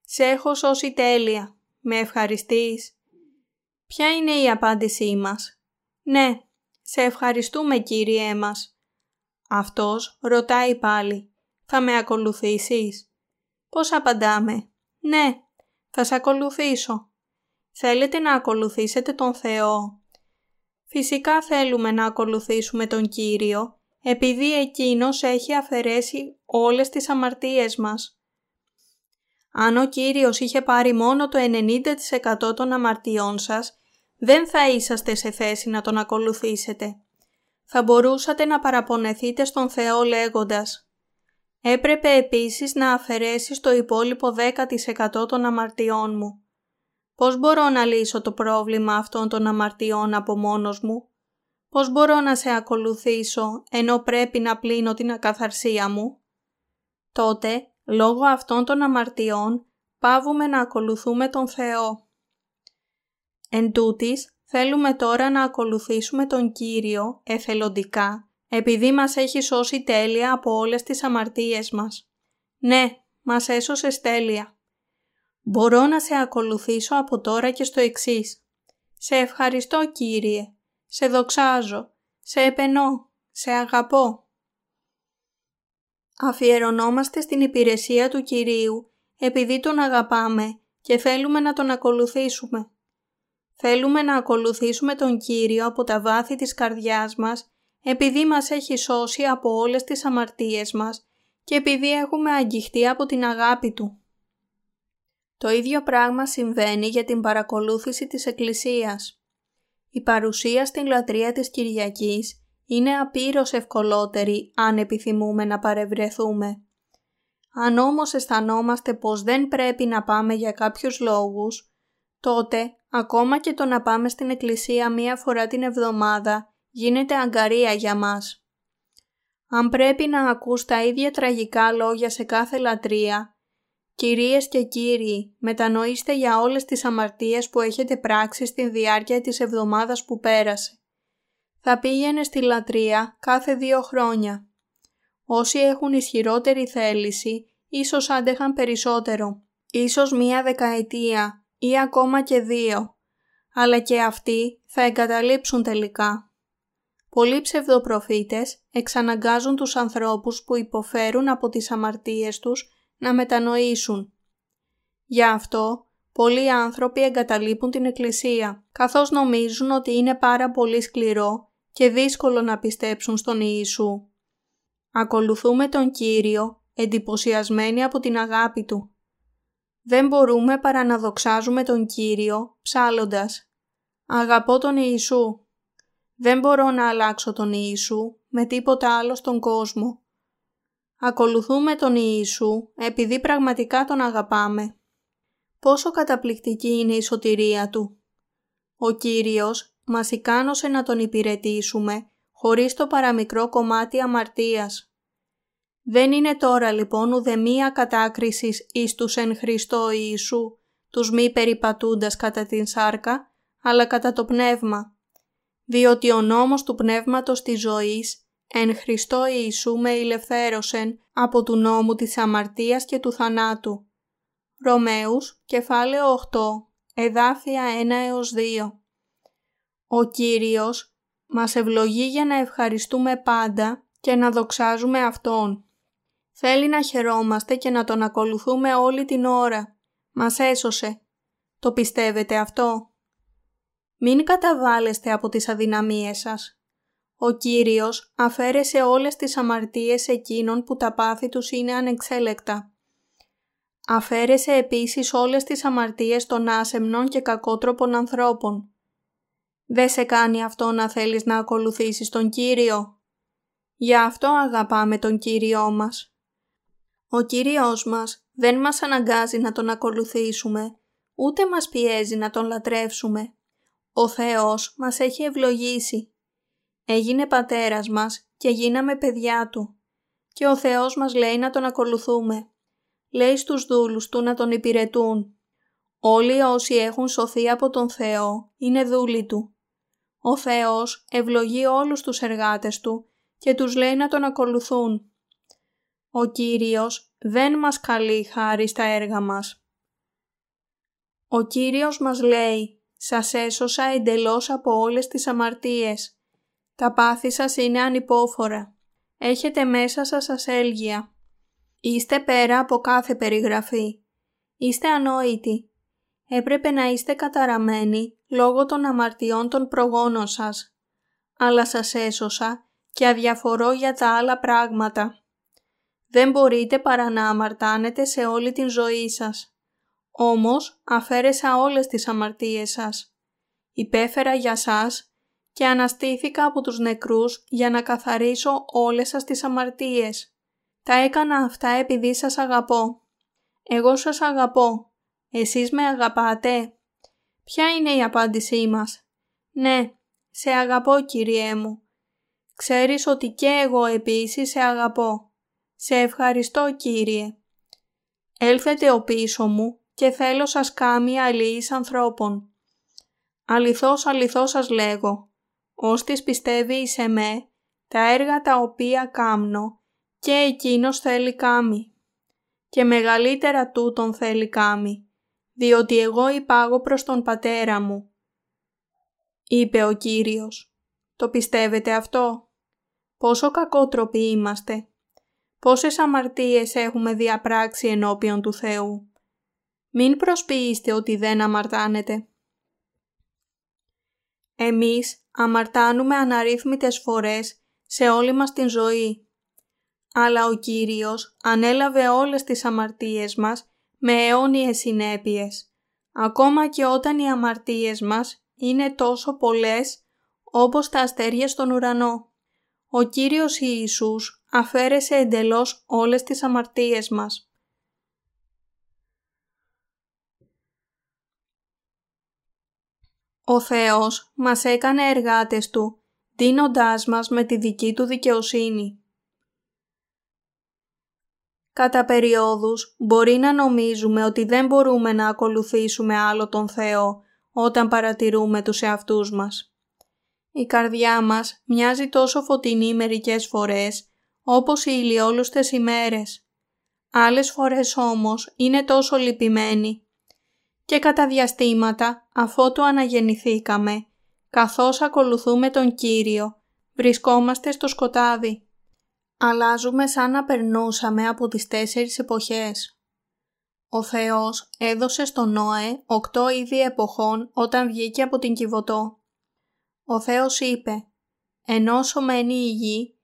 Σε έχω σώσει τέλεια. Με ευχαριστείς. Ποια είναι η απάντησή μας; Ναι, σε ευχαριστούμε Κύριέ μας. Αυτός ρωτάει πάλι. Θα με ακολουθήσεις; Πώς απαντάμε; Ναι, θα σε ακολουθήσω. Θέλετε να ακολουθήσετε τον Θεό; Φυσικά θέλουμε να ακολουθήσουμε τον Κύριο επειδή Εκείνος έχει αφαιρέσει όλες τις αμαρτίες μας. Αν ο Κύριος είχε πάρει μόνο το 90% των αμαρτιών σας, δεν θα είσαστε σε θέση να Τον ακολουθήσετε. Θα μπορούσατε να παραπονεθείτε στον Θεό λέγοντας «Έπρεπε επίσης να αφαιρέσεις το υπόλοιπο 10% των αμαρτιών μου. Πώς μπορώ να λύσω το πρόβλημα αυτών των αμαρτιών από μόνος μου» Πώς μπορώ να σε ακολουθήσω ενώ πρέπει να πλύνω την ακαθαρσία μου; Τότε, λόγω αυτών των αμαρτιών, πάβουμε να ακολουθούμε τον Θεό. Εν τούτης, θέλουμε τώρα να ακολουθήσουμε τον Κύριο εθελοντικά, επειδή μας έχει σώσει τέλεια από όλες τις αμαρτίες μας. Ναι, μας έσωσε τέλεια. Μπορώ να σε ακολουθήσω από τώρα και στο εξής. Σε ευχαριστώ Κύριε σε δοξάζω, σε επενώ, σε αγαπώ. Αφιερωνόμαστε στην υπηρεσία του Κυρίου επειδή Τον αγαπάμε και θέλουμε να Τον ακολουθήσουμε. Θέλουμε να ακολουθήσουμε Τον Κύριο από τα βάθη της καρδιάς μας επειδή μας έχει σώσει από όλες τις αμαρτίες μας και επειδή έχουμε αγγιχτεί από την αγάπη Του. Το ίδιο πράγμα συμβαίνει για την παρακολούθηση της Εκκλησίας. Η παρουσία στην λατρεία της Κυριακής είναι απείρως ευκολότερη αν επιθυμούμε να παρευρεθούμε. Αν όμως αισθανόμαστε πως δεν πρέπει να πάμε για κάποιους λόγους, τότε ακόμα και το να πάμε στην εκκλησία μία φορά την εβδομάδα γίνεται αγκαρία για μας. Αν πρέπει να ακούς τα ίδια τραγικά λόγια σε κάθε λατρεία, Κυρίες και κύριοι, μετανοήστε για όλες τις αμαρτίες που έχετε πράξει στη διάρκεια της εβδομάδας που πέρασε. Θα πήγαινε στη λατρεία κάθε δύο χρόνια. Όσοι έχουν ισχυρότερη θέληση, ίσως άντεχαν περισσότερο, ίσως μία δεκαετία ή ακόμα και δύο, αλλά και αυτοί θα εγκαταλείψουν τελικά. Πολλοί ψευδοπροφήτες εξαναγκάζουν τους ανθρώπους που υποφέρουν από τις αμαρτίες τους να μετανοήσουν. Γι' αυτό πολλοί άνθρωποι εγκαταλείπουν την Εκκλησία, καθώς νομίζουν ότι είναι πάρα πολύ σκληρό και δύσκολο να πιστέψουν στον Ιησού. Ακολουθούμε τον Κύριο εντυπωσιασμένοι από την αγάπη Του. Δεν μπορούμε παρά να δοξάζουμε τον Κύριο ψάλλοντας «Αγαπώ τον Ιησού». Δεν μπορώ να αλλάξω τον Ιησού με τίποτα άλλο στον κόσμο. Ακολουθούμε τον Ιησού επειδή πραγματικά τον αγαπάμε. Πόσο καταπληκτική είναι η σωτηρία Του. Ο Κύριος μας ικάνωσε να Τον υπηρετήσουμε χωρίς το παραμικρό κομμάτι αμαρτίας. Δεν είναι τώρα λοιπόν ουδεμία κατάκρισης εις τους εν Χριστώ Ιησού, τους μη περιπατούντας κατά την σάρκα, αλλά κατά το πνεύμα. Διότι ο νόμος του πνεύματος της ζωής εν Χριστώ Ιησού με ηλευθέρωσεν από του νόμου της αμαρτίας και του θανάτου. Ρωμαίους, κεφάλαιο 8, εδάφια 1 έως 2. Ο Κύριος μας ευλογεί για να ευχαριστούμε πάντα και να δοξάζουμε Αυτόν. Θέλει να χαιρόμαστε και να Τον ακολουθούμε όλη την ώρα. Μας έσωσε. Το πιστεύετε αυτό; Μην καταβάλλεστε από τις αδυναμίες σας. Ο Κύριος αφαίρεσε όλες τις αμαρτίες εκείνων που τα πάθη τους είναι ανεξέλεκτα. Αφαίρεσε επίσης όλες τις αμαρτίες των άσεμνων και κακότροπων ανθρώπων. Δεν σε κάνει αυτό να θέλεις να ακολουθήσεις τον Κύριο. Γι' αυτό αγαπάμε τον Κύριό μας. Ο Κύριος μας δεν μας αναγκάζει να Τον ακολουθήσουμε, ούτε μας πιέζει να Τον λατρεύσουμε. Ο Θεός μας έχει ευλογήσει. Έγινε πατέρας μας και γίναμε παιδιά Του. Και ο Θεός μας λέει να Τον ακολουθούμε. Λέει στους δούλους Του να Τον υπηρετούν. Όλοι όσοι έχουν σωθεί από τον Θεό είναι δούλοι Του. Ο Θεός ευλογεί όλους τους εργάτες Του και τους λέει να Τον ακολουθούν. Ο Κύριος δεν μας καλεί χάρη στα έργα μας. Ο Κύριος μας λέει «Σας έσωσα εντελώς από όλες τις αμαρτίες. Τα πάθη σας είναι ανυπόφορα. Έχετε μέσα σας ασέλγεια. Είστε πέρα από κάθε περιγραφή. Είστε ανόητοι. Έπρεπε να είστε καταραμένοι λόγω των αμαρτιών των προγόνων σας. Αλλά σας έσωσα και αδιαφορώ για τα άλλα πράγματα. Δεν μπορείτε παρά να αμαρτάνετε σε όλη την ζωή σας. Όμως αφαίρεσα όλες τις αμαρτίες σας. Υπέφερα για σας και αναστήθηκα από τους νεκρούς για να καθαρίσω όλες σας τις αμαρτίες. Τα έκανα αυτά επειδή σας αγαπώ. Εγώ σας αγαπώ. Εσείς με αγαπάτε. Ποια είναι η απάντησή μας; Ναι, σε αγαπώ Κύριέ μου. Ξέρεις ότι και εγώ επίσης σε αγαπώ. Σε ευχαριστώ Κύριε. Έλθετε ο πίσω μου και θέλω σας κάμει αλληλείς ανθρώπων. Αληθώς αληθώς σας λέγω, ώστις πιστεύει εις εμέ, τα έργα τα οποία κάμνω και εκείνος θέλει κάμει. Και μεγαλύτερα τούτον θέλει κάμει, διότι εγώ υπάγω προς τον πατέρα μου. Είπε ο Κύριος, το πιστεύετε αυτό; Πόσο κακότροποι είμαστε πόσες αμαρτίες έχουμε διαπράξει ενώπιον του Θεού. Μην προσποιείστε ότι δεν αμαρτάνετε. Εμείς αμαρτάνουμε αναρρύθμιτες φορές σε όλη μας την ζωή. Αλλά ο Κύριος ανέλαβε όλες τις αμαρτίες μας με αιώνιες συνέπειες, ακόμα και όταν οι αμαρτίες μας είναι τόσο πολλές όπως τα αστέρια στον ουρανό. Ο Κύριος Ιησούς αφαίρεσε εντελώς όλες τις αμαρτίες μας. Ο Θεός μας έκανε εργάτες Του, δίνοντάς μας με τη δική Του δικαιοσύνη. Κατά περιόδους μπορεί να νομίζουμε ότι δεν μπορούμε να ακολουθήσουμε άλλο τον Θεό όταν παρατηρούμε τους εαυτούς μας. Η καρδιά μας μοιάζει τόσο φωτεινή μερικές φορές όπως οι ηλιόλουστες ημέρες. Άλλες φορές όμως είναι τόσο λυπημένοι. Και κατά διαστήματα, αφότου αναγεννηθήκαμε, καθώς ακολουθούμε τον Κύριο, βρισκόμαστε στο σκοτάδι. Αλλάζουμε σαν να περνούσαμε από τις τέσσερις εποχές. Ο Θεός έδωσε στον Νόε οκτώ είδη εποχών όταν βγήκε από την Κιβωτό. Ο Θεός είπε «Ενώσο μένει η γη,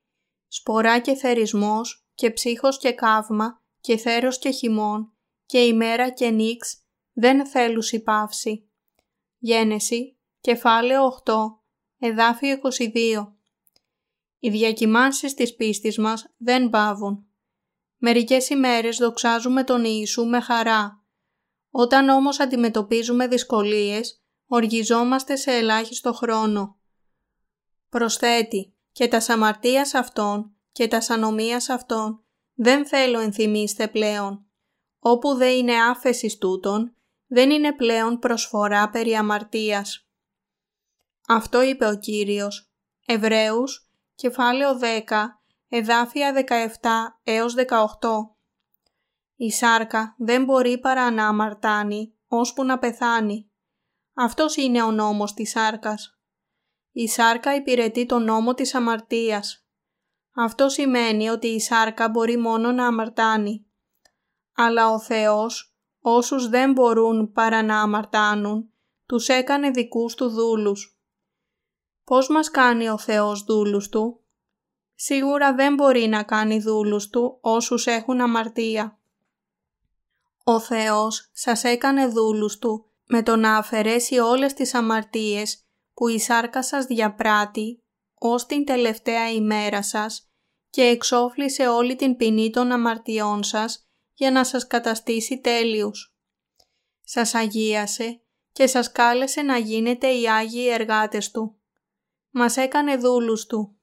σπορά και θερισμός και ψύχος και καύμα και θέρος και χειμών και ημέρα και νύξ δεν θέλουν παύση». Γένεση, κεφάλαιο 8, εδάφιο 22. Οι διακυμάνσεις της πίστης μας δεν πάβουν. Μερικές ημέρες δοξάζουμε τον Ιησού με χαρά. Όταν όμως αντιμετωπίζουμε δυσκολίες, οργιζόμαστε σε ελάχιστο χρόνο. Προσθέτει και τα σαμαρτίας αυτών και τα σανομίας αυτών δεν θέλω ενθυμίστε πλέον. Όπου δεν είναι άφεσης τούτων, δεν είναι πλέον προσφορά περί αμαρτίας. Αυτό είπε ο Κύριος. Εβραίους, κεφάλαιο 10, εδάφια 17 έως 18. Η σάρκα δεν μπορεί παρά να αμαρτάνει, ώσπου να πεθάνει. Αυτός είναι ο νόμος της σάρκας. Η σάρκα υπηρετεί τον νόμο της αμαρτίας. Αυτό σημαίνει ότι η σάρκα μπορεί μόνο να αμαρτάνει. Αλλά ο Θεός, όσους δεν μπορούν παρά να αμαρτάνουν, τους έκανε δικούς του δούλους. Πώς μας κάνει ο Θεός δούλους Του; Σίγουρα δεν μπορεί να κάνει δούλους Του όσους έχουν αμαρτία. Ο Θεός σας έκανε δούλους Του με το να αφαιρέσει όλες τις αμαρτίες που η σάρκα σας διαπράττει ως την τελευταία ημέρα σας και εξόφλησε όλη την ποινή των αμαρτιών σας για να σας καταστήσει τέλειους. Σας αγίασε και σας κάλεσε να γίνετε οι Άγιοι εργάτες Του. Μας έκανε δούλους Του.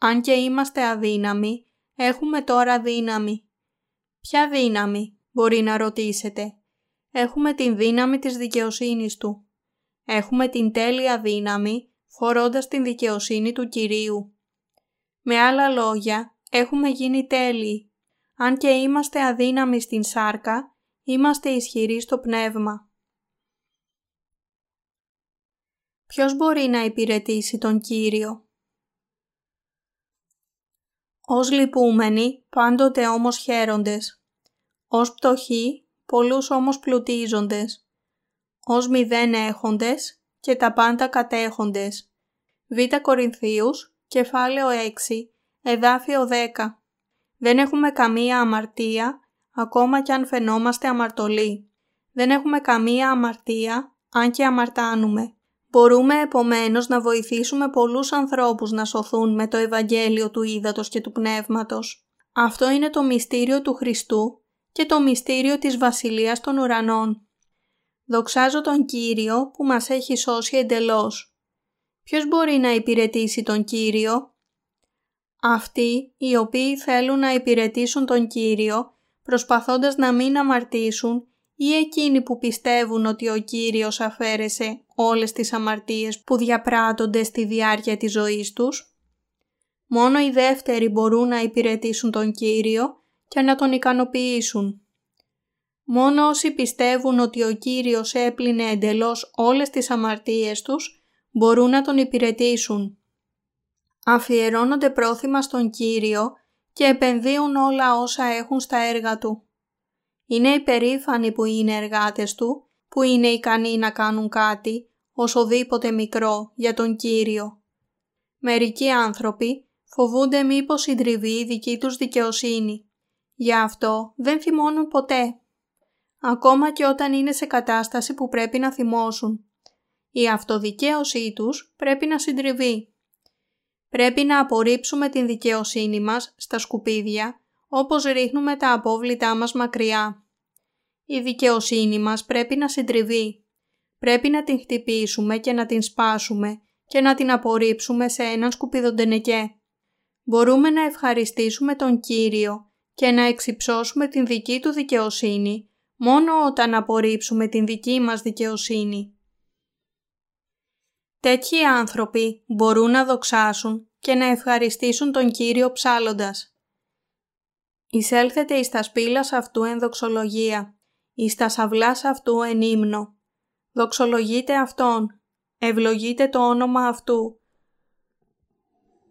Αν και είμαστε αδύναμοι, έχουμε τώρα δύναμη. Ποια δύναμη, μπορεί να ρωτήσετε; Έχουμε την δύναμη της δικαιοσύνης Του. Έχουμε την τέλεια δύναμη φορώντας την δικαιοσύνη του Κυρίου. Με άλλα λόγια, έχουμε γίνει τέλειοι. Αν και είμαστε αδύναμοι στην σάρκα, είμαστε ισχυροί στο πνεύμα. Ποιος μπορεί να υπηρετήσει τον Κύριο; Ως λυπούμενοι, πάντοτε όμως χαίροντες. Ως πτωχοί, πολλούς όμως πλουτίζοντες ως μηδέν έχοντες και τα πάντα κατέχοντες. Β Κορινθίους, κεφάλαιο 6, εδάφιο 10. Δεν έχουμε καμία αμαρτία, ακόμα κι αν φαινόμαστε αμαρτωλοί. Δεν έχουμε καμία αμαρτία, αν και αμαρτάνουμε. Μπορούμε επομένως να βοηθήσουμε πολλούς ανθρώπους να σωθούν με το Ευαγγέλιο του Ήδατος και του Πνεύματος. Αυτό είναι το μυστήριο του Χριστού και το μυστήριο της Βασιλείας των Ουρανών. Δοξάζω τον Κύριο που μας έχει σώσει εντελώς. Ποιος μπορεί να υπηρετήσει τον Κύριο; Αυτοί οι οποίοι θέλουν να υπηρετήσουν τον Κύριο προσπαθώντας να μην αμαρτήσουν ή εκείνοι που πιστεύουν ότι ο Κύριος αφαίρεσε όλες τις αμαρτίες που διαπράττονται στη διάρκεια της ζωής τους. Μόνο οι δεύτεροι μπορούν να υπηρετήσουν τον Κύριο και να τον ικανοποιήσουν. Μόνο όσοι πιστεύουν ότι ο Κύριος έπλυνε εντελώς όλες τις αμαρτίες τους, μπορούν να τον υπηρετήσουν. Αφιερώνονται πρόθυμα στον Κύριο και επενδύουν όλα όσα έχουν στα έργα Του. Είναι υπερήφανοι που είναι εργάτες Του, που είναι ικανοί να κάνουν κάτι, οσοδήποτε μικρό, για τον Κύριο. Μερικοί άνθρωποι φοβούνται μήπως συντριβεί η δική τους δικαιοσύνη. Γι' αυτό δεν θυμώνουν ποτέ ακόμα και όταν είναι σε κατάσταση που πρέπει να θυμώσουν. Η αυτοδικαίωσή τους πρέπει να συντριβεί. Πρέπει να απορρίψουμε την δικαιοσύνη μας στα σκουπίδια, όπως ρίχνουμε τα απόβλητά μας μακριά. Η δικαιοσύνη μας πρέπει να συντριβεί. Πρέπει να την χτυπήσουμε και να την σπάσουμε και να την απορρίψουμε σε έναν σκουπιδοντενεκέ. Μπορούμε να ευχαριστήσουμε τον Κύριο και να εξυψώσουμε την δική Του δικαιοσύνη μόνο όταν απορρίψουμε την δική μας δικαιοσύνη. Τέτοιοι άνθρωποι μπορούν να δοξάσουν και να ευχαριστήσουν τον Κύριο ψάλλοντας. Εισέλθετε εις τα σπήλας αυτού εν δοξολογία, εις τα σαυλάς αυτού εν ύμνο. Δοξολογείτε Αυτόν, ευλογείτε το όνομα Αυτού.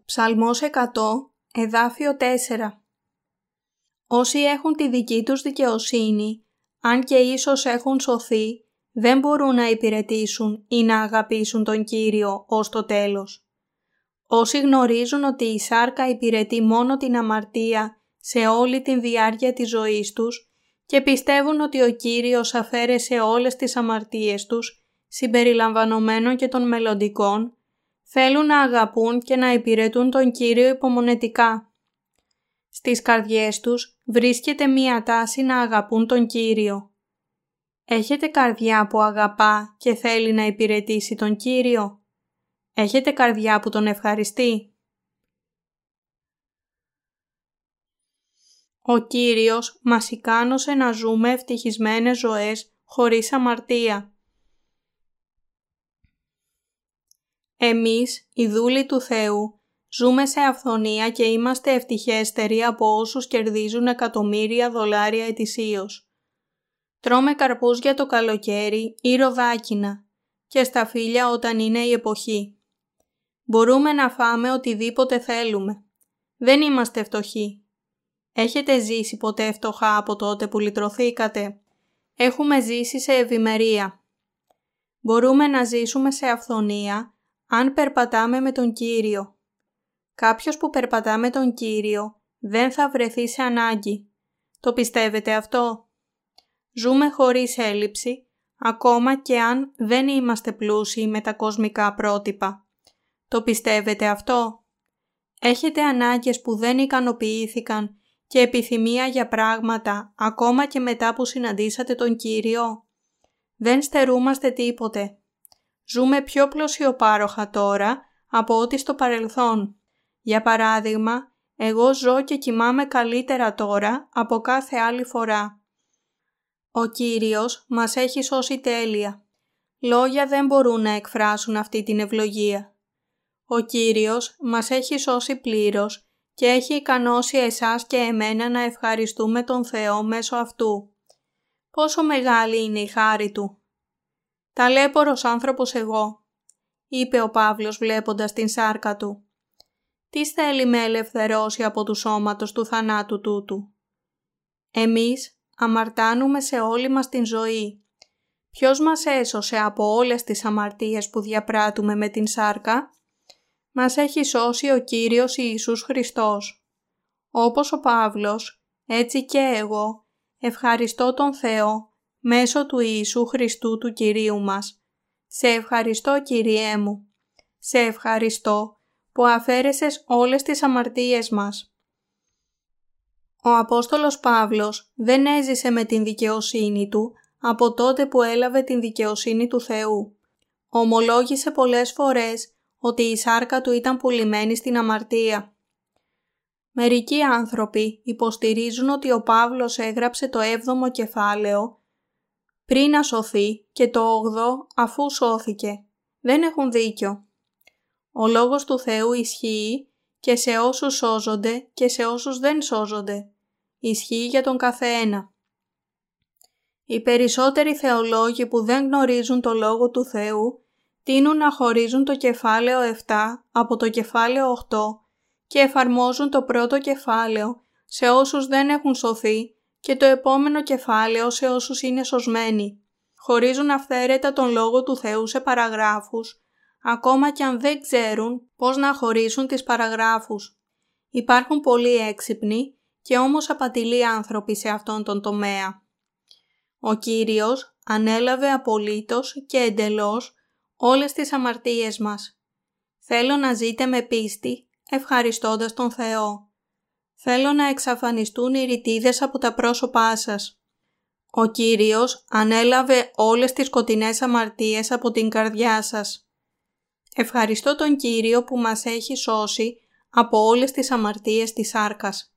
Ψαλμός 100, εδάφιο 4 Όσοι έχουν τη δική τους δικαιοσύνη αν και ίσως έχουν σωθεί, δεν μπορούν να υπηρετήσουν ή να αγαπήσουν τον Κύριο ως το τέλος. Όσοι γνωρίζουν ότι η σάρκα υπηρετεί μόνο την αμαρτία σε όλη την διάρκεια της ζωής τους και πιστεύουν ότι ο Κύριος αφαίρεσε όλες τις αμαρτίες τους, συμπεριλαμβανομένων και των μελλοντικών, θέλουν να αγαπούν και να υπηρετούν τον Κύριο υπομονετικά. Στις καρδιές τους βρίσκεται μία τάση να αγαπούν τον Κύριο. Έχετε καρδιά που αγαπά και θέλει να υπηρετήσει τον Κύριο; Έχετε καρδιά που τον ευχαριστεί; Ο Κύριος μας ικάνωσε να ζούμε ευτυχισμένες ζωές χωρίς αμαρτία. Εμείς, οι δούλοι του Θεού, ζούμε σε αυθονία και είμαστε ευτυχέστεροι από όσους κερδίζουν εκατομμύρια δολάρια ετησίως. Τρώμε καρπούς για το καλοκαίρι ή ροδάκινα και στα φύλλα όταν είναι η εποχή. Μπορούμε να φάμε οτιδήποτε θέλουμε. Δεν είμαστε φτωχοί. Έχετε ζήσει ποτέ φτωχά από τότε που λυτρωθήκατε; Έχουμε ζήσει σε ευημερία. Μπορούμε να ζήσουμε σε αυθονία αν περπατάμε με τον Κύριο. Κάποιος που περπατά με τον Κύριο δεν θα βρεθεί σε ανάγκη. Το πιστεύετε αυτό; Ζούμε χωρίς έλλειψη, ακόμα και αν δεν είμαστε πλούσιοι με τα κοσμικά πρότυπα. Το πιστεύετε αυτό; Έχετε ανάγκες που δεν ικανοποιήθηκαν και επιθυμία για πράγματα ακόμα και μετά που συναντήσατε τον Κύριο; Δεν στερούμαστε τίποτε. Ζούμε πιο πλωσιοπάροχα τώρα από ό,τι στο παρελθόν. Για παράδειγμα, εγώ ζω και κοιμάμαι καλύτερα τώρα από κάθε άλλη φορά. Ο Κύριος μας έχει σώσει τέλεια. Λόγια δεν μπορούν να εκφράσουν αυτή την ευλογία. Ο Κύριος μας έχει σώσει πλήρως και έχει ικανώσει εσάς και εμένα να ευχαριστούμε τον Θεό μέσω αυτού. Πόσο μεγάλη είναι η χάρη Του. «Ταλέπορος άνθρωπος εγώ», είπε ο Παύλος βλέποντας την σάρκα του. «Τι θέλει με ελευθερώσει από του σώματος του θανάτου τούτου». Εμείς αμαρτάνουμε σε όλη μας την ζωή. Ποιος μας έσωσε από όλες τις αμαρτίες που διαπράττουμε με την σάρκα; Μας έχει σώσει ο Κύριος Ιησούς Χριστός. Όπως ο Παύλος, έτσι και εγώ, ευχαριστώ τον Θεό μέσω του Ιησού Χριστού του Κυρίου μας. Σε ευχαριστώ Κυριέ μου. Σε ευχαριστώ που αφαίρεσες όλες τις αμαρτίες μας. Ο Απόστολος Παύλος δεν έζησε με την δικαιοσύνη του από τότε που έλαβε την δικαιοσύνη του Θεού. Ομολόγησε πολλές φορές ότι η σάρκα του ήταν πουλημένη στην αμαρτία. Μερικοί άνθρωποι υποστηρίζουν ότι ο Παύλος έγραψε το 7ο κεφάλαιο πριν να σωθεί και το 8ο αφού σώθηκε. Δεν έχουν δίκιο. Ο λόγος του Θεού ισχύει και σε όσους σώζονται και σε όσους δεν σώζονται. Ισχύει για τον καθένα. Οι περισσότεροι θεολόγοι που δεν γνωρίζουν το Λόγο του Θεού τείνουν να χωρίζουν το κεφάλαιο 7 από το κεφάλαιο 8 και εφαρμόζουν το πρώτο κεφάλαιο σε όσους δεν έχουν σωθεί και το επόμενο κεφάλαιο σε όσους είναι σωσμένοι. Χωρίζουν αυθαίρετα τον Λόγο του Θεού σε παραγράφους, ακόμα και αν δεν ξέρουν πώς να χωρίσουν τις παραγράφους. Υπάρχουν πολλοί έξυπνοι και όμως απατηλοί άνθρωποι σε αυτόν τον τομέα. Ο Κύριος ανέλαβε απολύτως και εντελώς όλες τις αμαρτίες μας. Θέλω να ζείτε με πίστη, ευχαριστώντας τον Θεό. Θέλω να εξαφανιστούν οι ρητίδες από τα πρόσωπά σας. Ο Κύριος ανέλαβε όλες τις σκοτεινές αμαρτίες από την καρδιά σας. Ευχαριστώ τον Κύριο που μας έχει σώσει από όλες τις αμαρτίες της σάρκας.